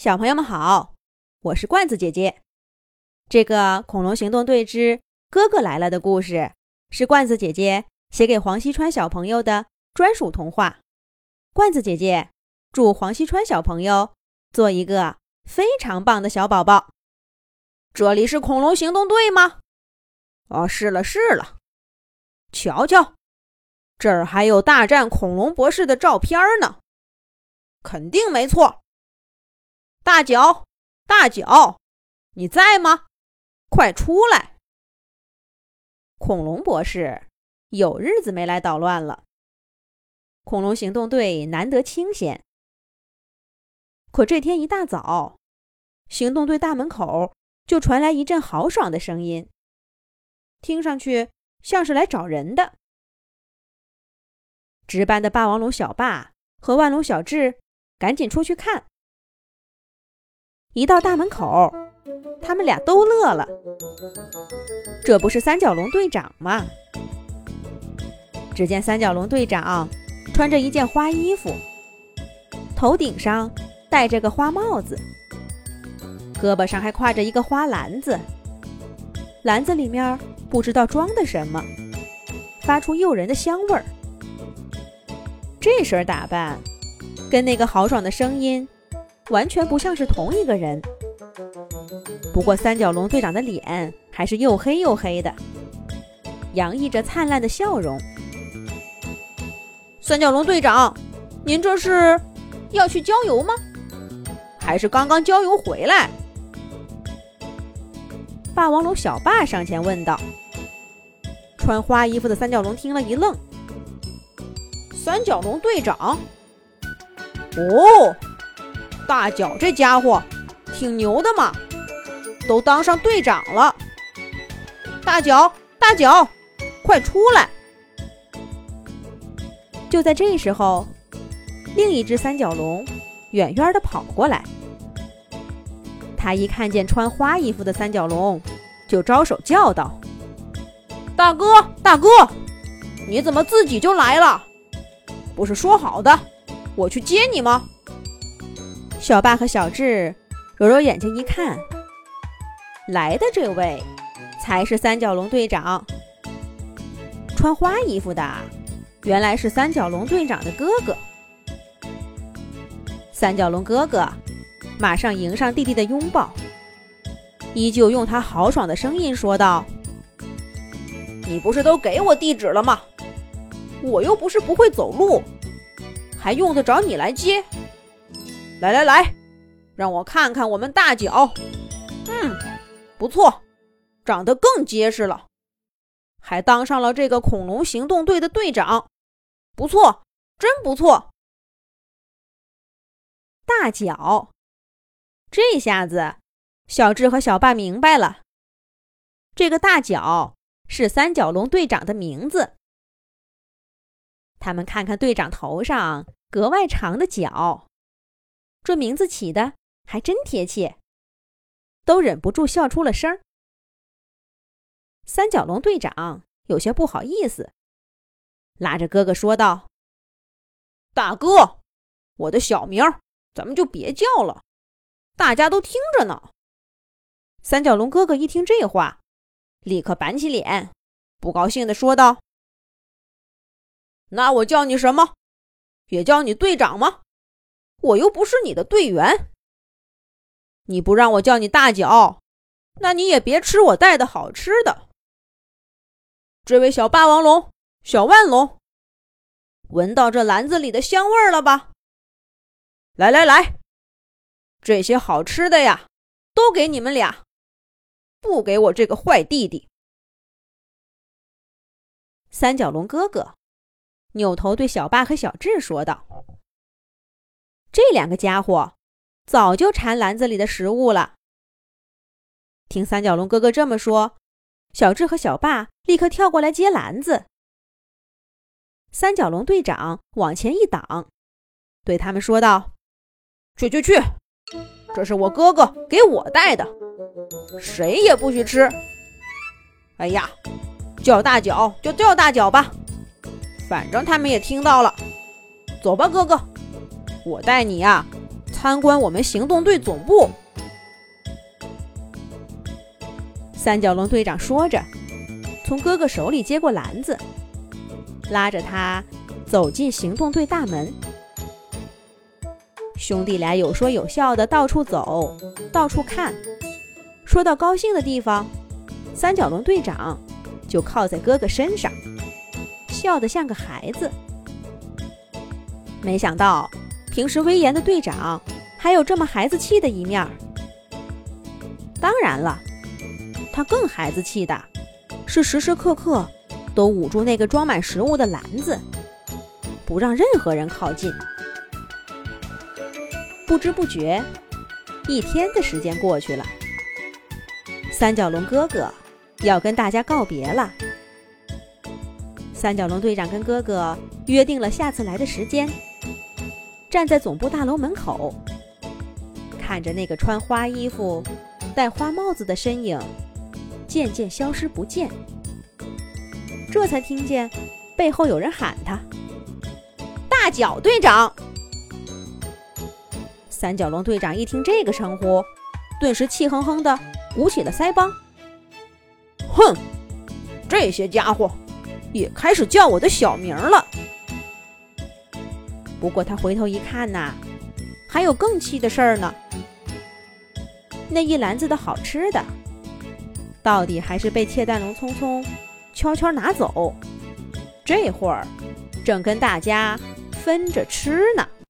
小朋友们好，我是罐子姐姐。这个《恐龙行动队之哥哥来了》的故事是罐子姐姐写给黄西川小朋友的专属童话。罐子姐姐祝黄西川小朋友做一个非常棒的小宝宝。这里是恐龙行动队吗？哦，是了是了。瞧瞧，这儿还有大战恐龙博士的照片呢，肯定没错。大脚，大脚，你在吗？快出来！恐龙博士有日子没来捣乱了。恐龙行动队难得清闲。可这天一大早，行动队大门口就传来一阵豪爽的声音，听上去像是来找人的。值班的霸王龙小霸和万龙小智赶紧出去看。一到大门口，他们俩都乐了。这不是三角龙队长吗？只见三角龙队长穿着一件花衣服，头顶上戴着个花帽子，胳膊上还挎着一个花篮子，篮子里面不知道装的什么，发出诱人的香味儿。这身打扮，跟那个豪爽的声音。完全不像是同一个人。不过三角龙队长的脸还是又黑又黑的，洋溢着灿烂的笑容。三角龙队长，您这是要去郊游吗？还是刚刚郊游回来？霸王龙小霸上前问道。穿花衣服的三角龙听了一愣：“三角龙队长？哦。”大脚这家伙挺牛的嘛，都当上队长了。大脚，大脚，快出来！就在这时候，另一只三角龙远远的跑过来。他一看见穿花衣服的三角龙，就招手叫道：“大哥，大哥，你怎么自己就来了？不是说好的我去接你吗？”小霸和小智揉揉眼睛一看，来的这位才是三角龙队长。穿花衣服的原来是三角龙队长的哥哥。三角龙哥哥马上迎上弟弟的拥抱，依旧用他豪爽的声音说道：“你不是都给我地址了吗？我又不是不会走路，还用得着你来接？”来来来，让我看看我们大脚。嗯，不错，长得更结实了，还当上了这个恐龙行动队的队长。不错，真不错。大脚，这下子小智和小霸明白了，这个大脚是三角龙队长的名字。他们看看队长头上格外长的角。这名字起的还真贴切，都忍不住笑出了声。三角龙队长有些不好意思，拉着哥哥说道：“大哥，我的小名咱们就别叫了，大家都听着呢。”三角龙哥哥一听这话，立刻板起脸，不高兴地说道：“那我叫你什么？也叫你队长吗？”我又不是你的队员，你不让我叫你大脚，那你也别吃我带的好吃的。这位小霸王龙、小万龙，闻到这篮子里的香味了吧？来来来，这些好吃的呀，都给你们俩，不给我这个坏弟弟。三角龙哥哥扭头对小霸和小智说道。这两个家伙早就馋篮子里的食物了。听三角龙哥哥这么说，小智和小霸立刻跳过来接篮子。三角龙队长往前一挡，对他们说道：“去去去，这是我哥哥给我带的，谁也不许吃。哎呀，叫大脚就叫大脚吧，反正他们也听到了。走吧，哥哥。”我带你呀，参观我们行动队总部。三角龙队长说着，从哥哥手里接过篮子，拉着他走进行动队大门。兄弟俩有说有笑的到处走，到处看。说到高兴的地方，三角龙队长就靠在哥哥身上，笑得像个孩子。没想到，平时威严的队长还有这么孩子气的一面。当然了。他更孩子气的，是时时刻刻都捂住那个装满食物的篮子，不让任何人靠近。不知不觉，一天的时间过去了。三角龙哥哥要跟大家告别了。三角龙队长跟哥哥约定了下次来的时间，站在总部大楼门口，看着那个穿花衣服、戴花帽子的身影。渐渐消失不见，这才听见背后有人喊他：“大脚队长！”三角龙队长一听这个称呼，顿时气哼哼的鼓起了腮帮。哼，这些家伙也开始叫我的小名了。不过他回头一看呐，还有更气的事儿呢。那一篮子的好吃的。到底还是被窃蛋龙匆匆悄悄拿走，这会儿正跟大家分着吃呢。